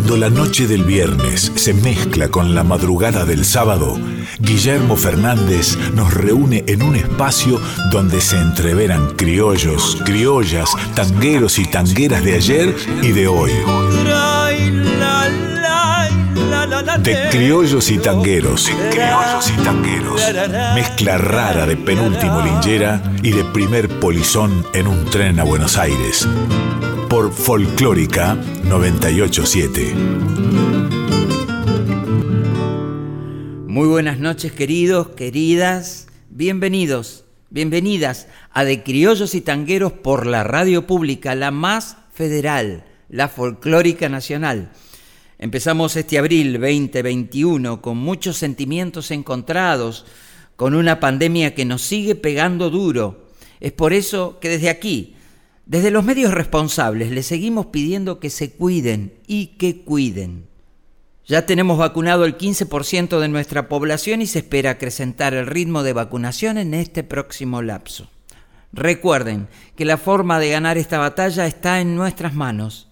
Cuando la noche del viernes se mezcla con la madrugada del sábado, Guillermo Fernández nos reúne en un espacio donde se entreveran criollos, criollas, tangueros y tangueras de ayer y de hoy. De criollos y tangueros. Y. Mezcla rara de penúltimo linchera y de primer polizón en un tren a Buenos Aires por Folclórica 987. Muy buenas noches queridos, queridas, bienvenidos, bienvenidas a De Criollos y Tangueros por la radio pública, la más federal, la Folclórica Nacional. Empezamos este abril 2021 con muchos sentimientos encontrados, con una pandemia que nos sigue pegando duro. Es por eso que desde aquí, desde los medios responsables les seguimos pidiendo que se cuiden y que cuiden. Ya tenemos vacunado el 15% de nuestra población y se espera acrecentar el ritmo de vacunación en este próximo lapso. Recuerden que la forma de ganar esta batalla está en nuestras manos.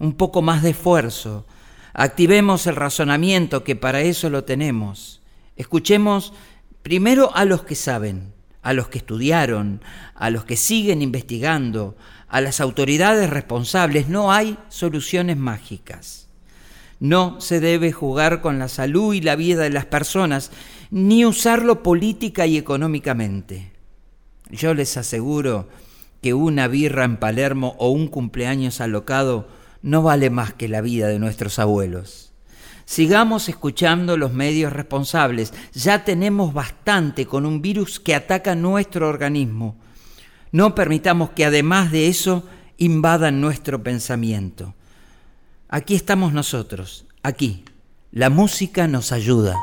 Un poco más de esfuerzo. Activemos el razonamiento que para eso lo tenemos. Escuchemos primero a los que saben a los que estudiaron, a los que siguen investigando, a las autoridades responsables. No hay soluciones mágicas. No se debe jugar con la salud y la vida de las personas, ni usarlo política y económicamente. Yo les aseguro que una birra en Palermo o un cumpleaños alocado no vale más que la vida de nuestros abuelos. Sigamos escuchando los medios responsables. Ya tenemos bastante con un virus que ataca nuestro organismo. No permitamos que además de eso invadan nuestro pensamiento. Aquí estamos nosotros, aquí. La música nos ayuda.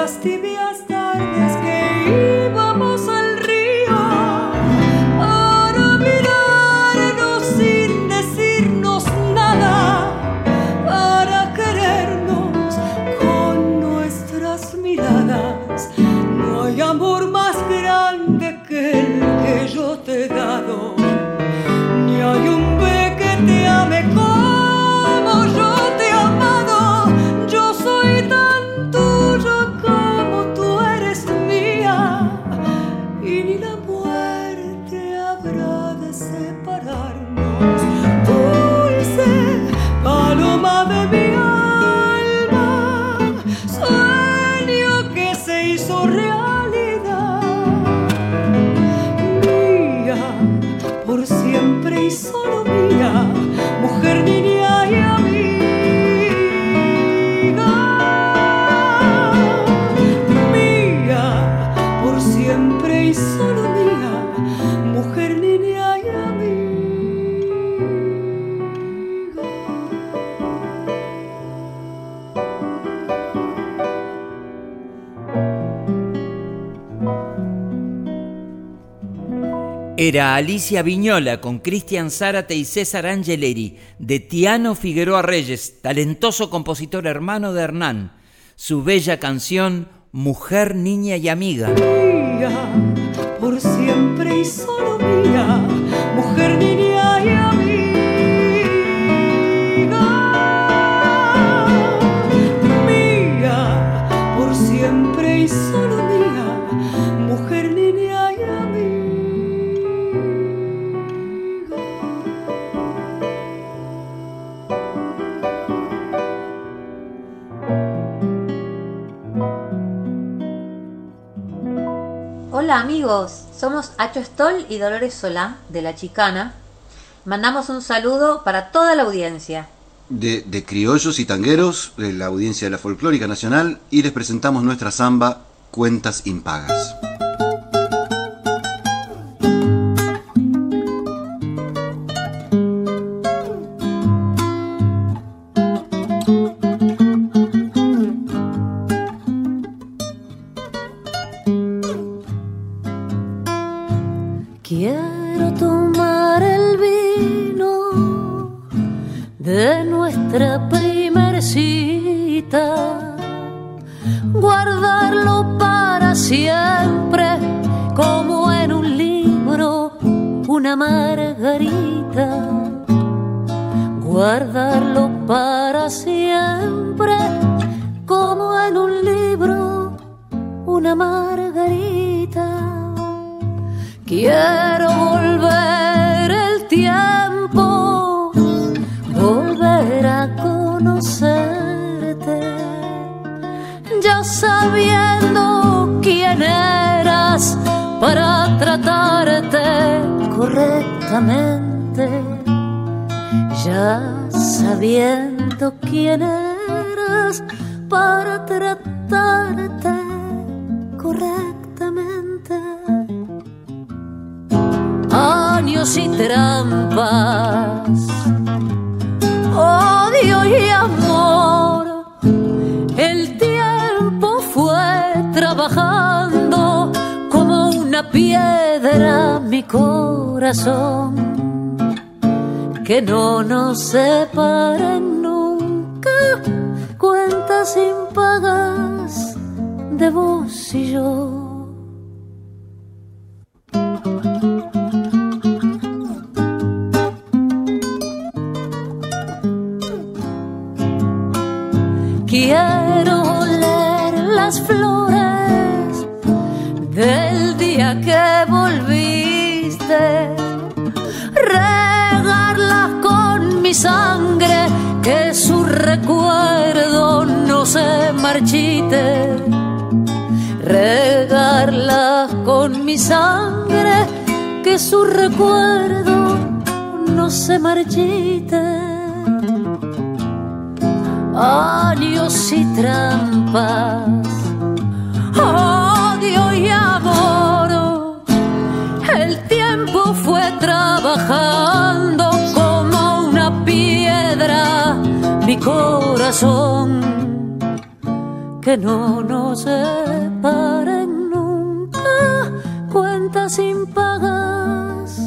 Jesus te Era Alicia Viñola con Cristian Zárate y César Angeleri, de Tiano Figueroa Reyes, talentoso compositor hermano de Hernán. Su bella canción Mujer, Niña y Amiga. Amigos, somos Acho Stoll y Dolores Solá de La Chicana. Mandamos un saludo para toda la audiencia. de, de criollos y tangueros, de la audiencia de la Folclórica Nacional, y les presentamos nuestra samba Cuentas Impagas. Sabiendo quién eras para tratarte correctamente, ya sabiendo quién eras para tratarte correctamente años y trampas, odio y amor. Trabajando como una piedra mi corazón, que no nos separen nunca, cuentas impagas de vos y yo. Quiero oler las flores que volviste, regarlas con mi sangre, que su recuerdo no se marchite. Regarlas con mi sangre, que su recuerdo no se marchite años y trampas, odio y amor. El tiempo fue trabajando como una piedra mi corazón, que no nos separen nunca cuentas impagas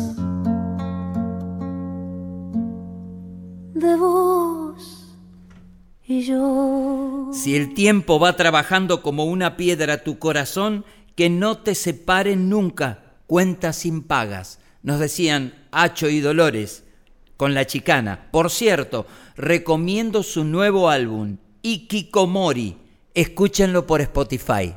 de vos y yo. Si el tiempo va trabajando como una piedra tu corazón, que no te separen nunca, cuentas impagas. Nos decían Hacho y Dolores con la chicana. Por cierto, recomiendo su nuevo álbum, Ikikomori. Escúchenlo por Spotify.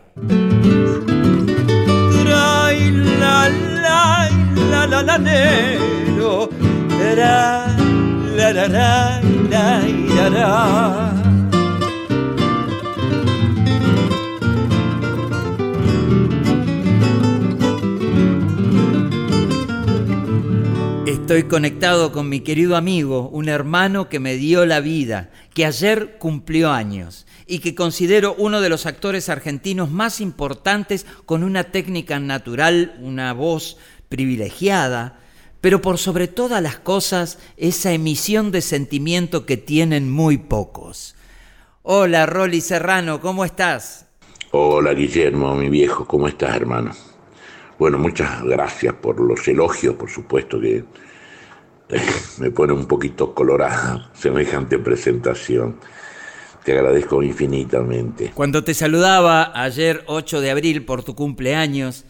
Estoy conectado con mi querido amigo, un hermano que me dio la vida, que ayer cumplió años y que considero uno de los actores argentinos más importantes con una técnica natural, una voz privilegiada, pero por sobre todas las cosas esa emisión de sentimiento que tienen muy pocos. Hola, Rolly Serrano, ¿cómo estás? Hola Guillermo, mi viejo, ¿cómo estás hermano? Bueno, muchas gracias por los elogios, por supuesto que me pone un poquito colorada semejante presentación. Te agradezco infinitamente. Cuando te saludaba ayer 8 de abril por tu cumpleaños,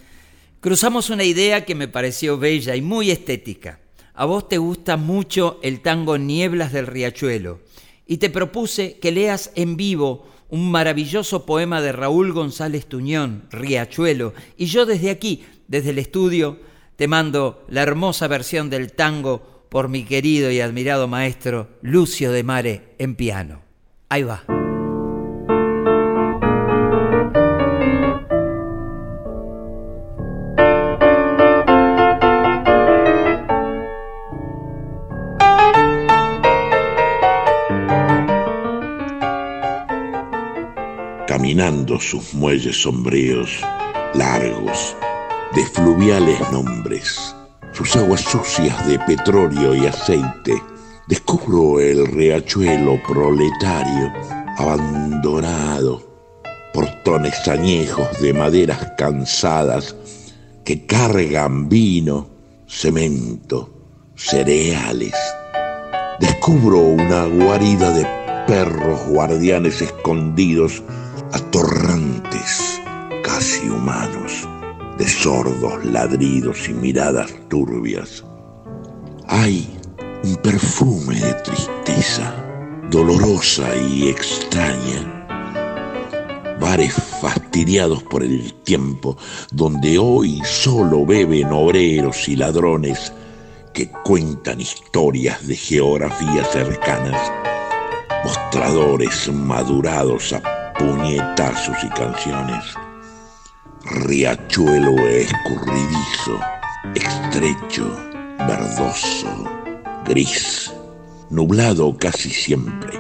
cruzamos una idea que me pareció bella y muy estética. A vos te gusta mucho el tango Nieblas del Riachuelo y te propuse que leas en vivo un maravilloso poema de Raúl González Tuñón, Riachuelo, y yo desde aquí, desde el estudio, te mando la hermosa versión del tango por mi querido y admirado maestro Lucio de Mare en piano. Ahí va. caminando sus muelles sombríos, largos, de fluviales nombres, sus aguas sucias de petróleo y aceite, descubro el riachuelo proletario abandonado, portones añejos de maderas cansadas que cargan vino, cemento, cereales. Descubro una guarida de perros guardianes escondidos atorrantes, casi humanos, de sordos ladridos y miradas turbias. Hay un perfume de tristeza, dolorosa y extraña. Bares fastidiados por el tiempo, donde hoy solo beben obreros y ladrones que cuentan historias de geografías cercanas, mostradores madurados a puñetazos y canciones. Riachuelo escurridizo, estrecho, verdoso, gris, nublado casi siempre.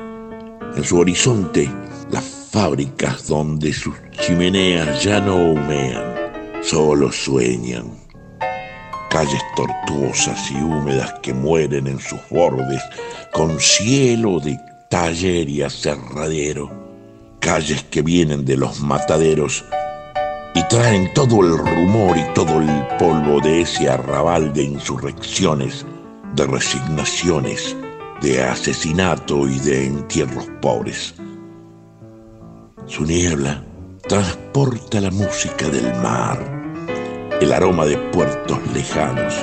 En su horizonte, las fábricas donde sus chimeneas ya no humean, solo sueñan. Calles tortuosas y húmedas que mueren en sus bordes, con cielo de taller y aserradero calles que vienen de los mataderos y traen todo el rumor y todo el polvo de ese arrabal de insurrecciones, de resignaciones, de asesinato y de entierros pobres. Su niebla transporta la música del mar, el aroma de puertos lejanos,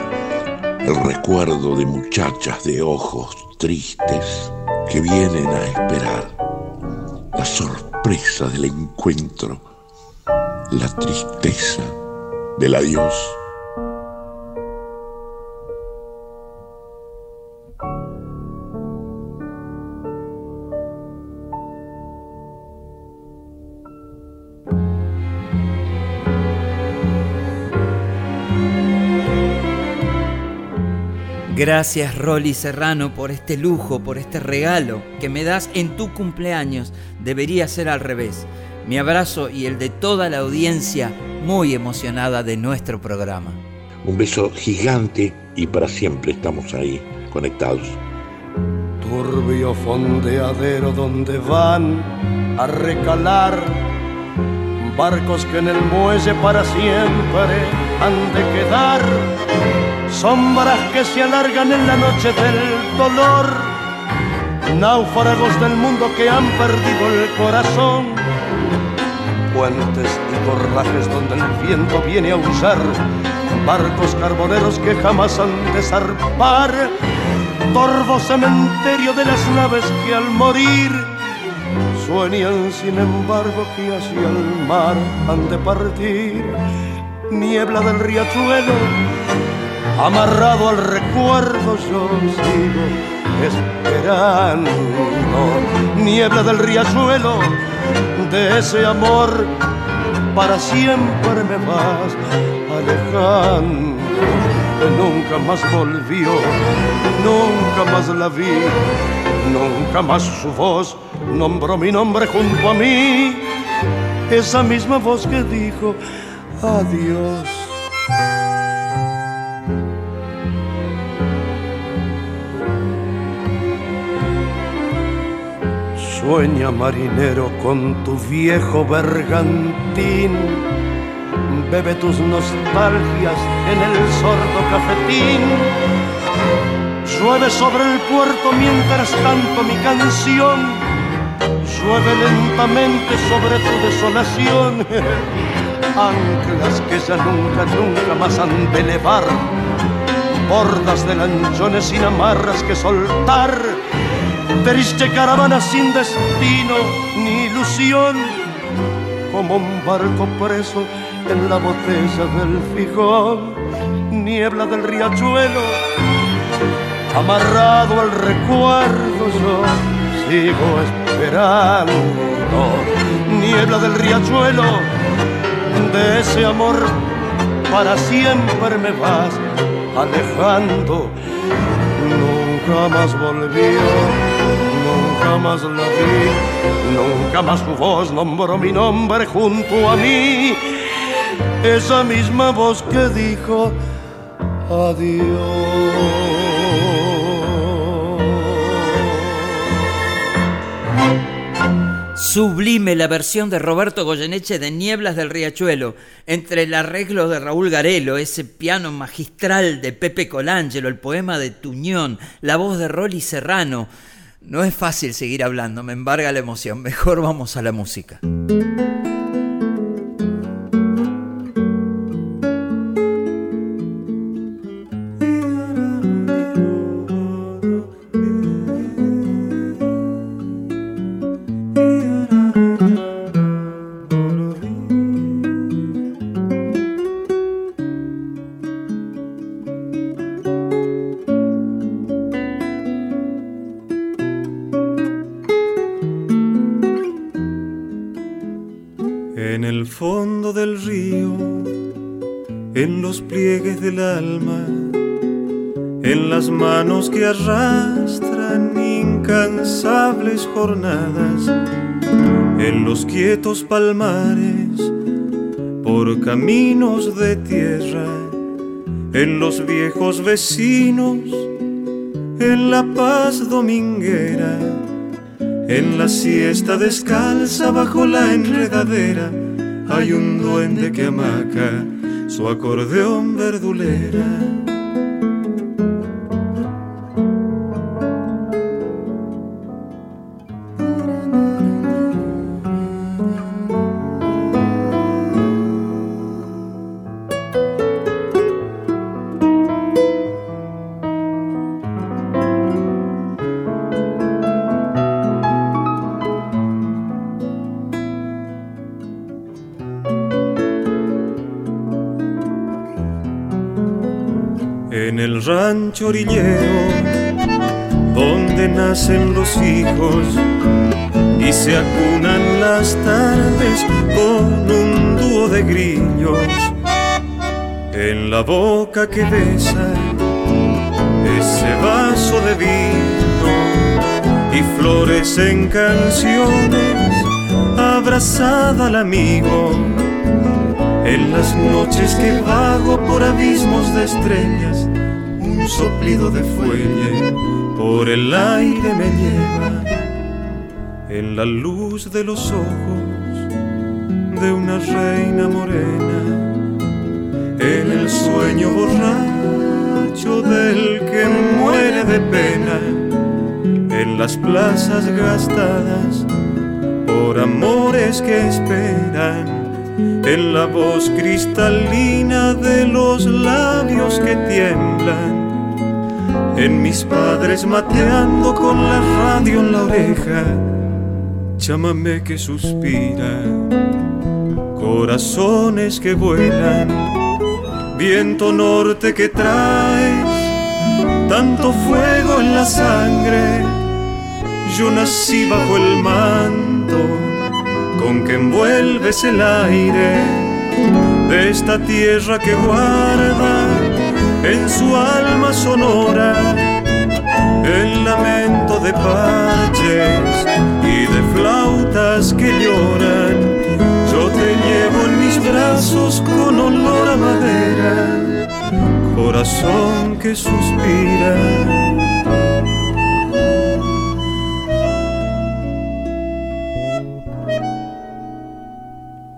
el recuerdo de muchachas de ojos tristes que vienen a esperar la sorpresa del encuentro, la tristeza del adiós. Gracias Rolly Serrano por este lujo, por este regalo que me das en tu cumpleaños. Debería ser al revés. Mi abrazo y el de toda la audiencia muy emocionada de nuestro programa. Un beso gigante y para siempre estamos ahí, conectados. Turbio fondeadero donde van a recalar barcos que en el muelle para siempre han de quedar sombras que se alargan en la noche del dolor, náufragos del mundo que han perdido el corazón, puentes y corrajes donde el viento viene a usar, barcos carboneros que jamás han de zarpar, torvo cementerio de las naves que al morir sueñan sin embargo que hacia el mar han de partir, niebla del riachuelo amarrado al recuerdo yo sigo esperando. Niebla del riachuelo, de ese amor, para siempre me vas alejando. Nunca más volvió, nunca más la vi, nunca más su voz nombró mi nombre junto a mí. Esa misma voz que dijo adiós Sueña marinero con tu viejo bergantín, bebe tus nostalgias en el sordo cafetín. Llueve sobre el puerto mientras tanto mi canción, llueve lentamente sobre tu desolación. Anclas que ya nunca, nunca más han de elevar, bordas de lanchones sin amarras que soltar, triste caravana sin destino ni ilusión, como un barco preso en la botella del fijón, niebla del riachuelo, amarrado al recuerdo yo sigo esperando, niebla del riachuelo, de ese amor para siempre me vas alejando, nunca más volvió más la vi, nunca más su voz nombró mi nombre junto a mí esa misma voz que dijo adiós. Sublime la versión de Roberto Goyeneche de Nieblas del Riachuelo, entre el arreglo de Raúl Garelo, ese piano magistral de Pepe Colangelo, el poema de Tuñón, la voz de Rolly Serrano. No es fácil seguir hablando, me embarga la emoción. Mejor vamos a la música. En los quietos palmares, por caminos de tierra, en los viejos vecinos, en la paz dominguera, en la siesta descalza bajo la enredadera, hay un duende que amaca su acordeón verdulera chorillero donde nacen los hijos y se acunan las tardes con un dúo de grillos. En la boca que besa ese vaso de vino y flores en canciones abrazada al amigo en las noches que vago por abismos de estrellas soplido de fuelle por el aire me lleva en la luz de los ojos de una reina morena, en el sueño borracho del que muere de pena, en las plazas gastadas por amores que esperan en la voz cristalina de los labios que tiemblan, en mis padres mateando con la radio en la oreja, llámame que suspira, corazones que vuelan, viento norte que traes, tanto fuego en la sangre, yo nací bajo el manto con que envuelves el aire de esta tierra que guarda en su alma sonora el lamento de parches y de flautas que lloran. Yo te llevo en mis brazos con olor a madera, corazón que suspira.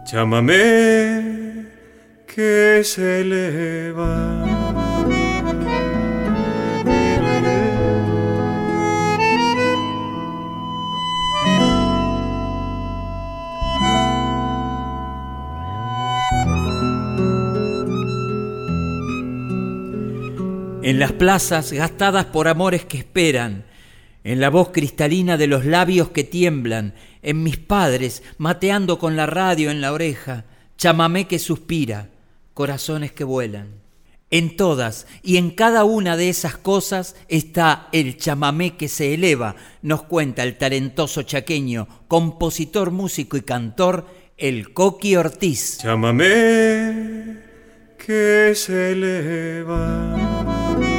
Llámame que se eleva. En las plazas gastadas por amores que esperan, en la voz cristalina de los labios que tiemblan, en mis padres mateando con la radio en la oreja, chamamé que suspira, corazones que vuelan. En todas y en cada una de esas cosas está el chamamé que se eleva, nos cuenta el talentoso chaqueño, compositor, músico y cantor, el Coqui Ortiz. Chamamé que se eleva.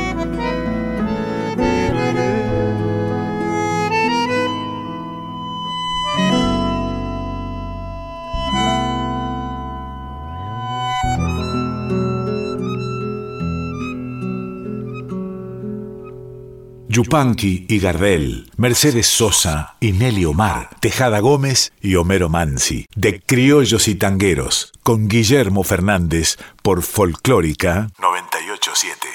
Yupanqui y Gardel, Mercedes Sosa y Nelly Omar, Tejada Gómez y Homero Mansi, de Criollos y Tangueros, con Guillermo Fernández por Folclórica 987.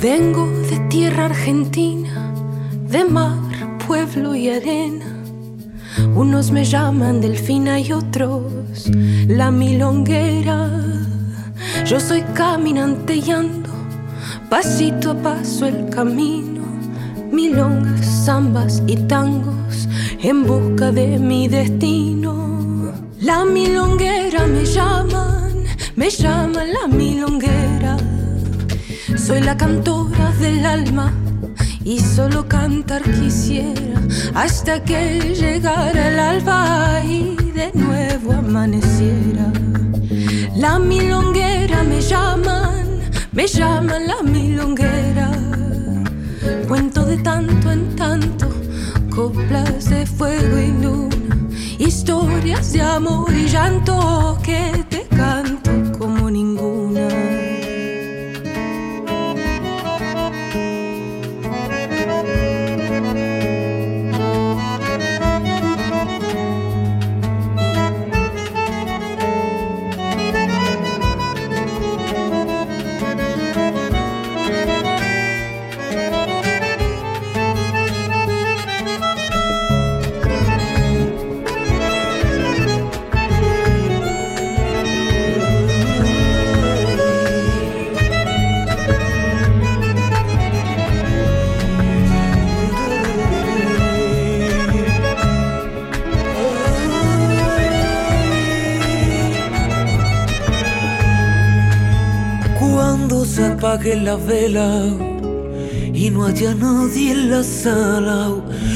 Vengo de tierra argentina, de mar, pueblo y arena unos me llaman delfina y otros la milonguera. Yo soy caminante y ando pasito a paso el camino. Milongas, zambas y tangos en busca de mi destino. La milonguera me llaman, me llaman la milonguera. Soy la cantora del alma y solo cantar quisiera hasta que llegara el alba y de nuevo amaneciera. La milonguera me llaman, me llaman la milonguera. Cuento de tanto en tanto, coplas de fuego y luna, historias de amor y llanto que te canto apague la vela y no haya nadie en la sala,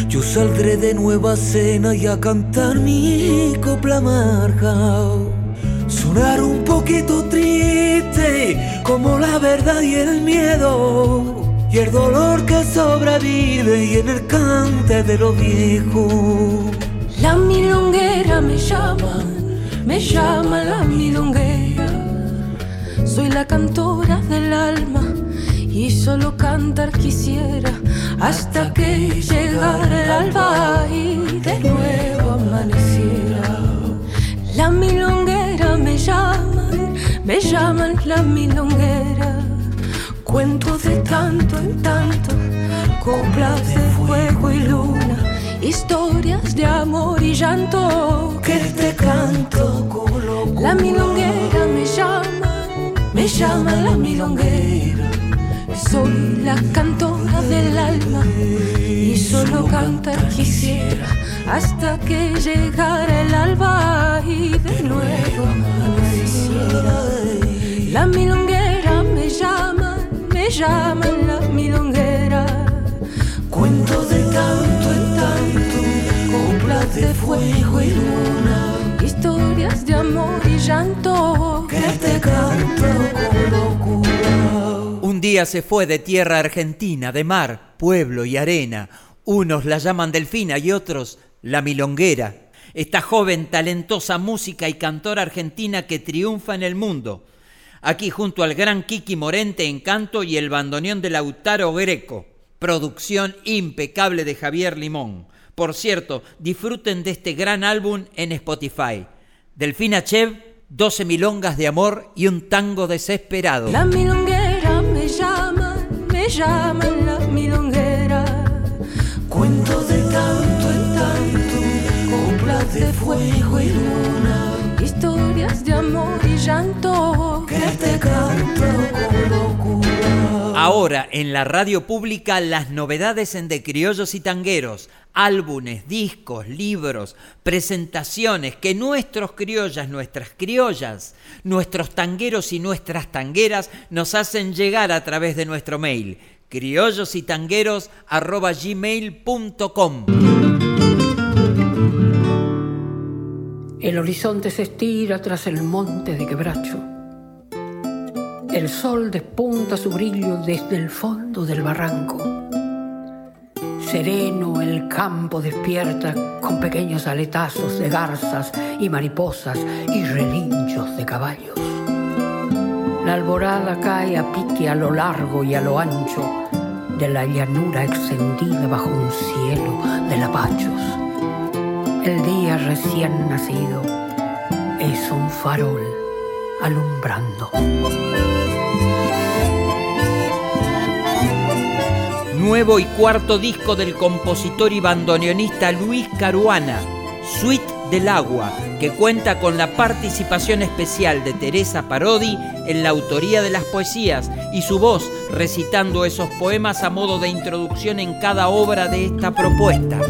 yo saldré de nueva cena y a cantar mi copla amarga. Sonar un poquito triste, como la verdad y el miedo, y el dolor que sobrevive y en el cante de lo viejo. La milonguera me llama, me llama la milonguera. Soy la cantora del alma y solo cantar quisiera hasta que llegara el alba y de nuevo amaneciera. La milonguera me llaman, me llaman la milonguera. Cuento de tanto en tanto, coplas de fuego y luna, historias de amor y llanto que te canto. La milonguera me llama me llama la milonguera. Soy la cantora del alma y solo cantar quisiera hasta que llegara el alba y de nuevo amaneciera. La milonguera me llama, me llama la milonguera. Cuento de tanto en tanto, coplas de fuego y luna historias de amor llanto que te canto locura. Un día se fue de tierra argentina, de mar, pueblo y arena. Unos la llaman delfina y otros la milonguera. Esta joven, talentosa música y cantora argentina que triunfa en el mundo. aquí junto al gran Kiki Morente en canto y el bandoneón de Lautaro Greco. Producción impecable de Javier Limón. Por cierto, disfruten de este gran álbum en Spotify. Delfina Chev, 12 milongas de amor y un tango desesperado. La milonguera me llama, me llama la milonguera. Cuento de tanto en tanto, coplas de fuego y luna. Historias de amor y llanto que te canto con locura. Ahora en la radio pública las novedades en De Criollos y Tangueros, álbumes, discos, libros, presentaciones que nuestros criollas, nuestras criollas, nuestros tangueros y nuestras tangueras nos hacen llegar a través de nuestro mail criollosytangueros@gmail.com. El horizonte se estira tras el monte de quebracho. El sol despunta su brillo desde el fondo del barranco. Sereno el campo despierta con pequeños aletazos de garzas y mariposas y relinchos de caballos. La alborada cae a pique a lo largo y a lo ancho de la llanura extendida bajo un cielo de lapachos. El día recién nacido es un farol alumbrando. Nuevo y cuarto disco del compositor y bandoneonista Luis Caruana, Suite del Agua, que cuenta con la participación especial de Teresa Parodi en la autoría de las poesías y su voz recitando esos poemas a modo de introducción en cada obra de esta propuesta.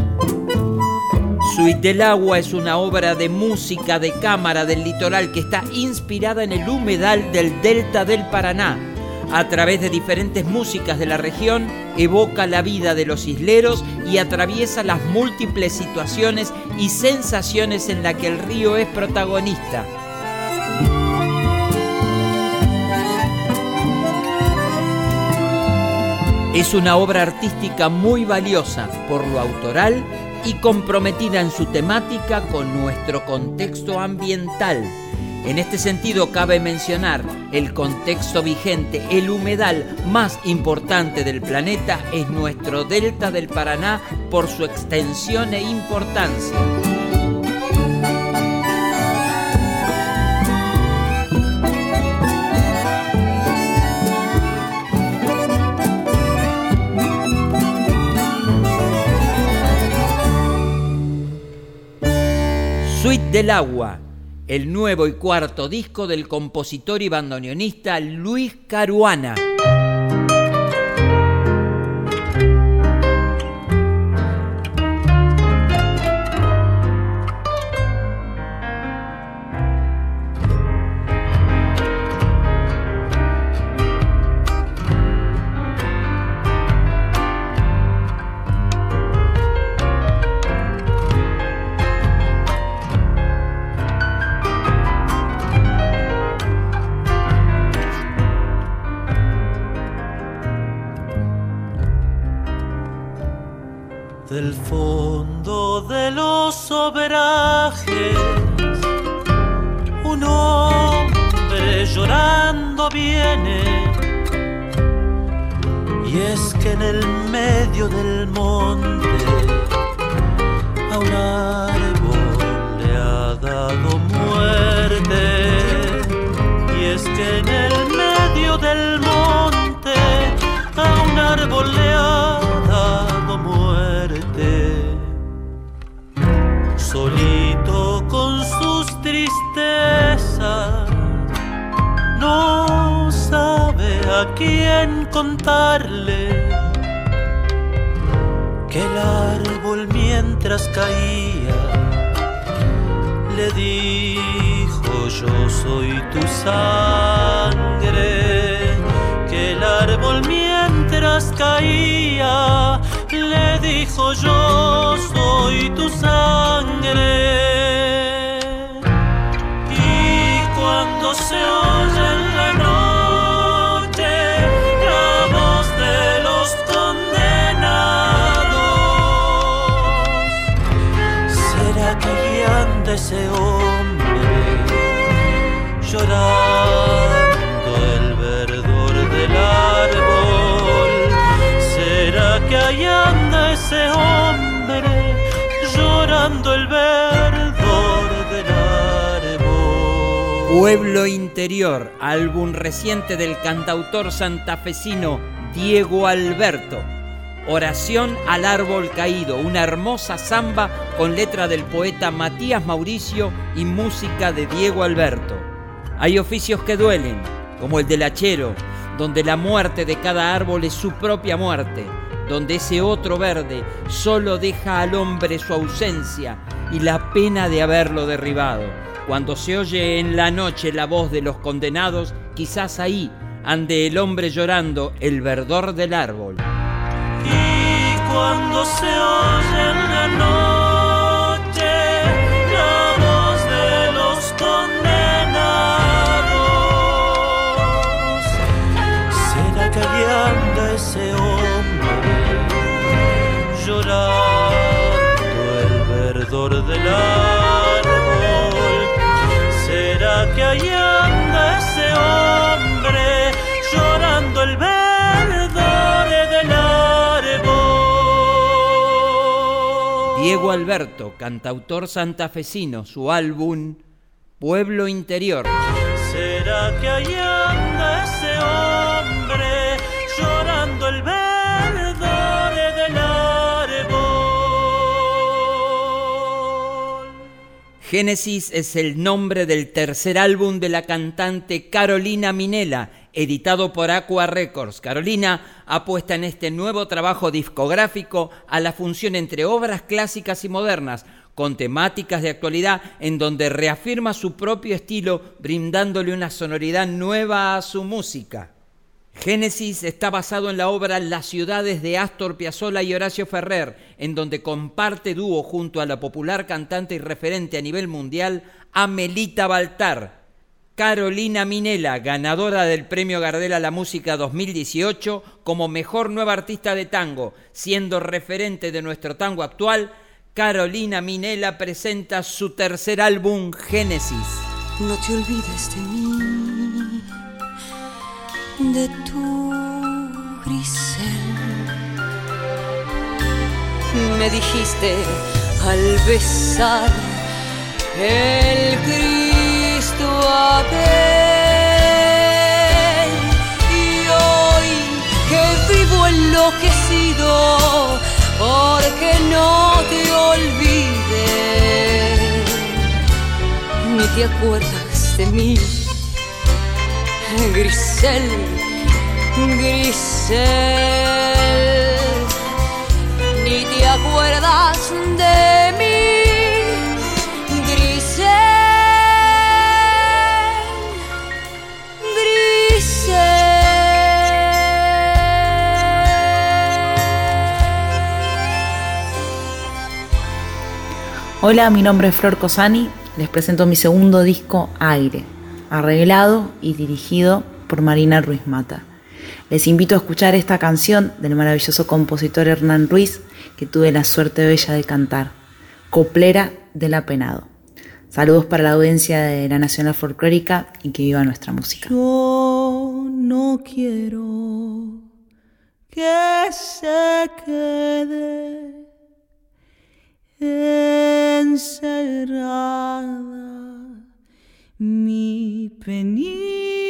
Suite del Agua es una obra de música de cámara del litoral que está inspirada en el humedal del delta del Paraná. A través de diferentes músicas de la región, evoca la vida de los isleros y atraviesa las múltiples situaciones y sensaciones en las que el río es protagonista. Es una obra artística muy valiosa por lo autoral y comprometida en su temática con nuestro contexto ambiental. En este sentido cabe mencionar el contexto vigente, el humedal más importante del planeta es nuestro delta del Paraná por su extensión e importancia. Suite del Agua, el nuevo y cuarto disco del compositor y bandoneonista Luis Caruana. En el medio del monte a un árbol le ha dado muerte. Y es que en el medio del monte a un árbol le ha dado muerte. Solito con sus tristezas, no sabe a quién contarle mientras caía le dijo yo soy tu sangre que el árbol mientras caía le dijo yo soy tu sangre ese hombre llorando el verdor del árbol. ¿Será que ahí anda ese hombre llorando el verdor del árbol? Pueblo Interior, álbum reciente del cantautor santafesino Diego Alberto Oración al árbol caído, una hermosa samba con letra del poeta Matías Mauricio y música de Diego Alberto. Hay oficios que duelen, como el del hachero, donde la muerte de cada árbol es su propia muerte, donde ese otro verde solo deja al hombre su ausencia y la pena de haberlo derribado. Cuando se oye en la noche la voz de los condenados, quizás ahí ande el hombre llorando el verdor del árbol. Cuando se oye en la noche Diego Alberto, cantautor santafesino, su álbum Pueblo Interior. ¿Será que Génesis es el nombre del tercer álbum de la cantante Carolina Minela, editado por Aqua Records. Carolina apuesta en este nuevo trabajo discográfico a la función entre obras clásicas y modernas, con temáticas de actualidad en donde reafirma su propio estilo, brindándole una sonoridad nueva a su música. Génesis está basado en la obra Las ciudades de Astor Piazzolla y Horacio Ferrer, en donde comparte dúo junto a la popular cantante y referente a nivel mundial Amelita Baltar. Carolina Minela, ganadora del Premio Gardel a la Música 2018 como mejor nueva artista de tango, siendo referente de nuestro tango actual, Carolina Minela presenta su tercer álbum Génesis. No te olvides de mí, de tu grisel. Me dijiste al besar el Cristo aquel. Y hoy que vivo enloquecido, porque no te olvides, ni te acuerdas de mí, Grisel, Grisel, ni te acuerdas de mí, Grisel, Hola, mi nombre es Flor Cosani. Les presento mi segundo disco Aire, arreglado y dirigido por Marina Ruiz Mata. Les invito a escuchar esta canción del maravilloso compositor Hernán Ruiz, que tuve la suerte bella de cantar, Coplera del Apenado. Saludos para la audiencia de la Nacional Folclórica y que viva nuestra música. Yo no quiero que se quede encerrada mi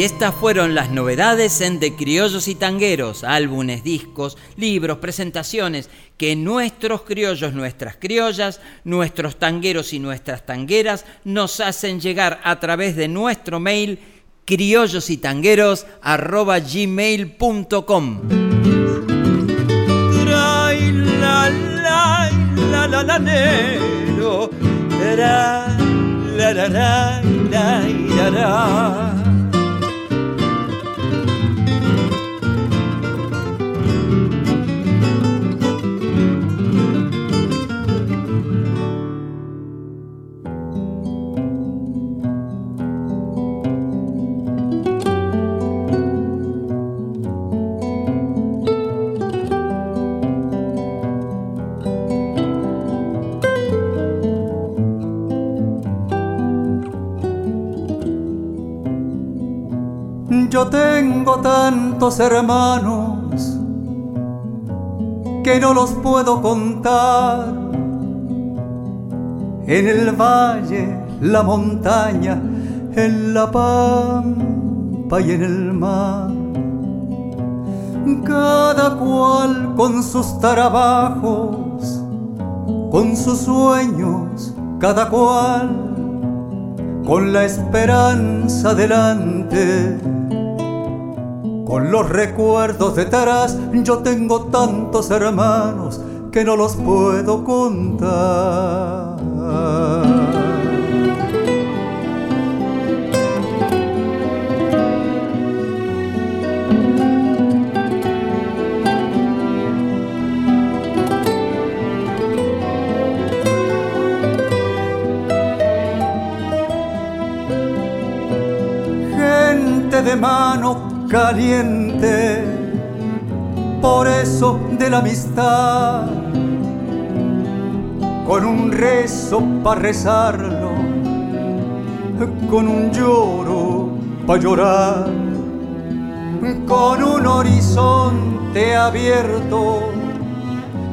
Y estas fueron las novedades en De Criollos y Tangueros, álbumes, discos, libros, presentaciones que nuestros criollos, nuestras criollas, nuestros tangueros y nuestras tangueras nos hacen llegar a través de nuestro mail criollosytangueros@gmail.com. Yo tengo tantos hermanos que no los puedo contar. En el valle, la montaña, en la pampa y en el mar. Cada cual con sus trabajos, con sus sueños, cada cual con la esperanza delante Con los recuerdos detrás, yo tengo tantos hermanos que no los puedo contar. Gente de mano caliente, por eso de la amistad, con un rezo para rezarlo, con un lloro para llorar, con un horizonte abierto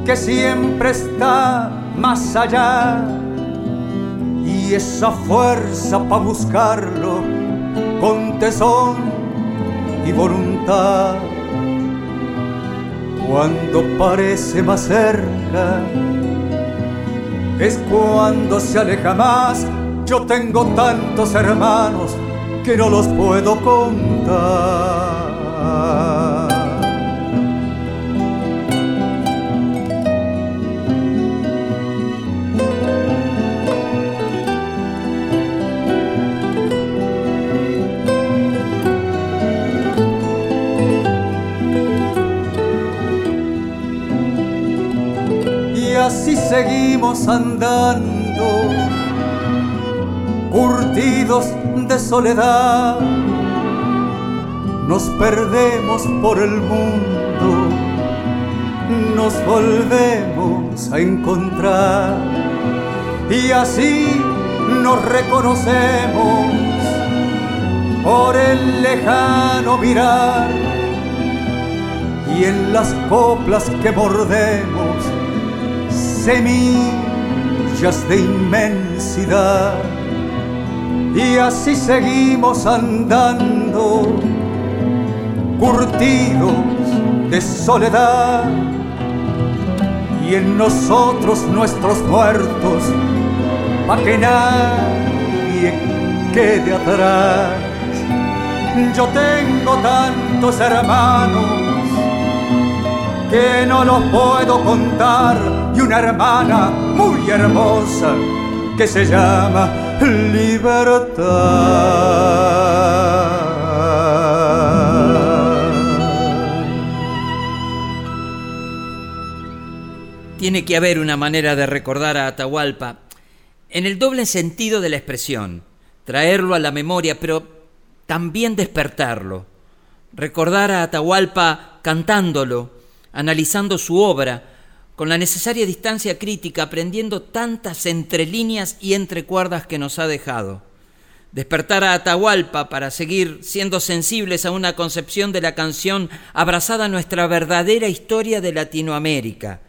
que siempre está más allá. Y esa fuerza para buscarlo con tesón y voluntad. Cuando parece más cerca, es cuando se aleja más. Yo tengo tantos hermanos que no los puedo contar. Seguimos andando, curtidos de soledad. Nos perdemos por el mundo, nos volvemos a encontrar. Y así nos reconocemos por el lejano mirar. Y en las coplas que mordemos, semillas de inmensidad. Y así seguimos andando, curtidos de soledad. Y en nosotros nuestros muertos, pa' que nadie quede atrás. Yo tengo tantos hermanos que no los puedo contar y una hermana muy hermosa que se llama libertad. Tiene que haber una manera de recordar a Atahualpa en el doble sentido de la expresión, traerlo a la memoria, pero también despertarlo. Recordar a Atahualpa cantándolo, analizando su obra, con la necesaria distancia crítica, aprendiendo tantas entrelíneas y entrecuerdas que nos ha dejado. Despertar a Atahualpa para seguir siendo sensibles a una concepción de la canción abrazada a nuestra verdadera historia de Latinoamérica.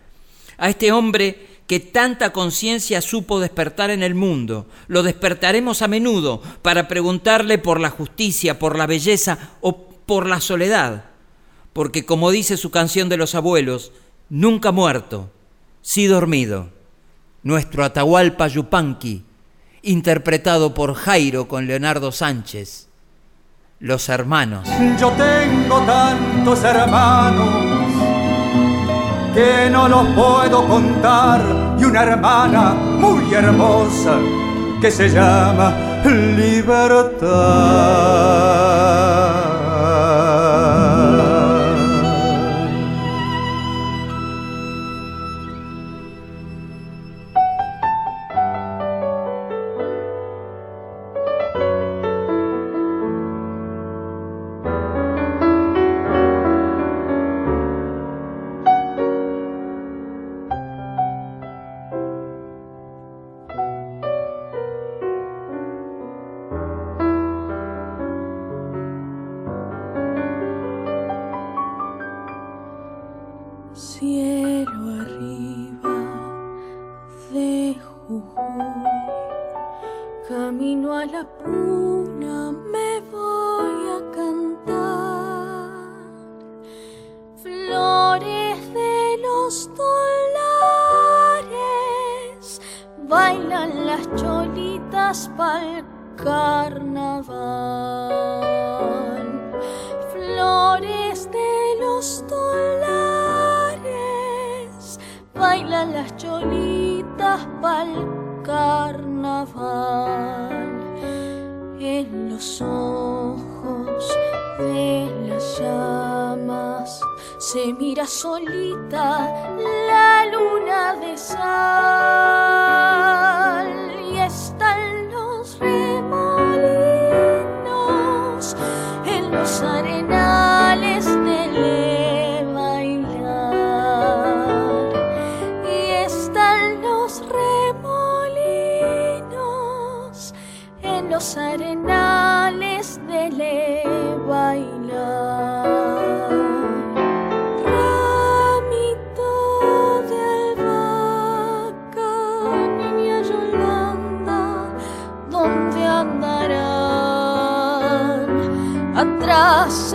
A este hombre que tanta conciencia supo despertar en el mundo. Lo despertaremos a menudo para preguntarle por la justicia, por la belleza o por la soledad. Porque como dice su canción de los abuelos, nunca muerto, sí dormido. Nuestro Atahualpa Yupanqui, interpretado por Jairo con Leonardo Sánchez. Los hermanos. Yo tengo tantos hermanos que no los puedo contar y una hermana muy hermosa que se llama libertad. Cielo arriba de Jujuy, camino a la puna me voy a cantar. Flores de los dólares bailan las cholitas pa'l carnaval. Las cholitas pa'l carnaval. En los ojos de las llamas se mira solita la luna de sal Atrás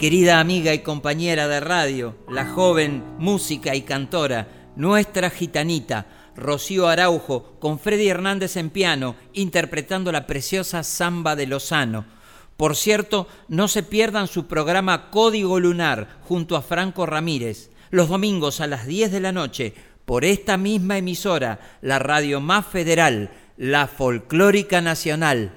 querida amiga y compañera de radio, la joven música y cantora, nuestra gitanita, Rocío Araujo, con Freddy Hernández en piano, interpretando la preciosa Samba de Lozano. Por cierto, no se pierdan su programa Código Lunar junto a Franco Ramírez, los domingos a las 10 de la noche, por esta misma emisora, la radio más federal, la Folclórica Nacional.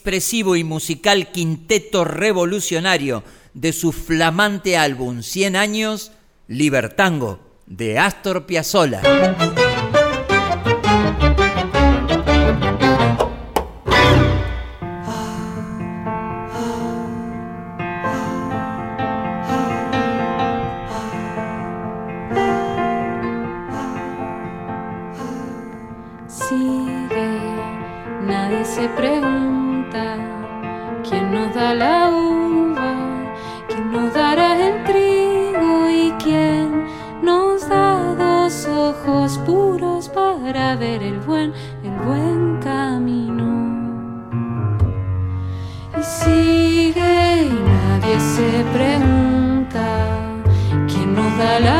Expresivo y musical quinteto revolucionario de su flamante álbum 100 años, Libertango, de Astor Piazzolla. Salam.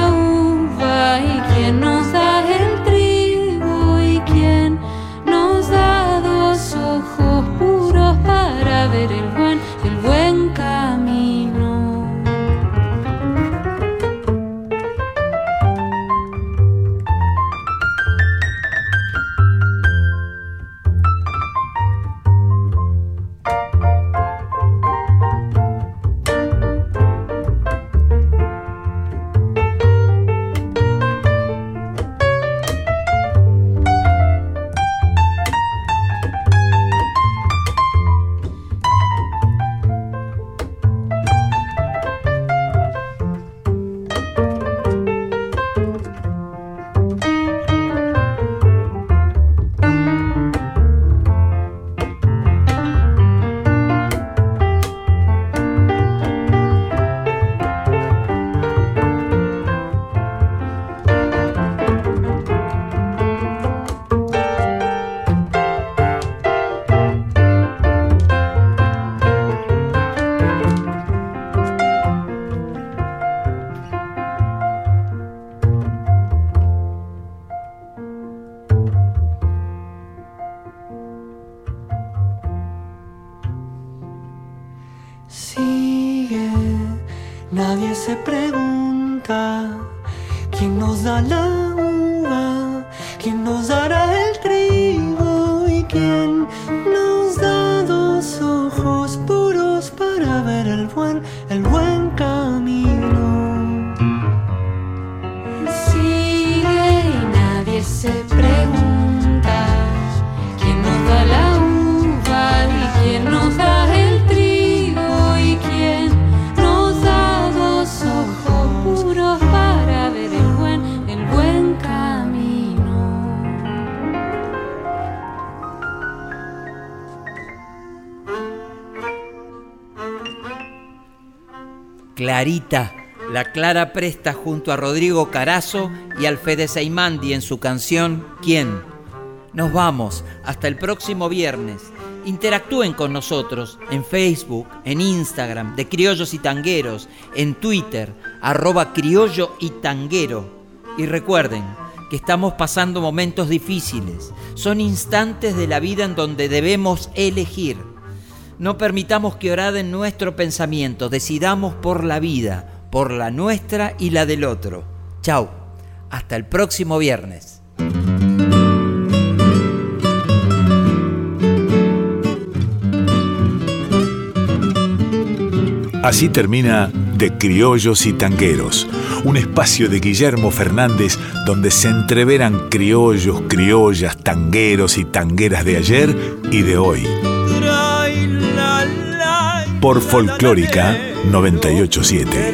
Clarita, la Clara Presta junto a Rodrigo Carazo y Alfede Seimandi en su canción ¿Quién? Nos vamos, hasta el próximo viernes. Interactúen con nosotros en Facebook, en Instagram, de Criollos y Tangueros, en Twitter, arroba criollo y tanguero. Y recuerden que estamos pasando momentos difíciles. Son instantes de la vida en donde debemos elegir no permitamos que oraden nuestro pensamiento, decidamos por la vida, por la nuestra y la del otro. Chau, hasta el próximo viernes. Así termina De Criollos y Tangueros, un espacio de Guillermo Fernández donde se entreveran criollos, criollas, tangueros y tangueras de ayer y de hoy por Folclórica 987.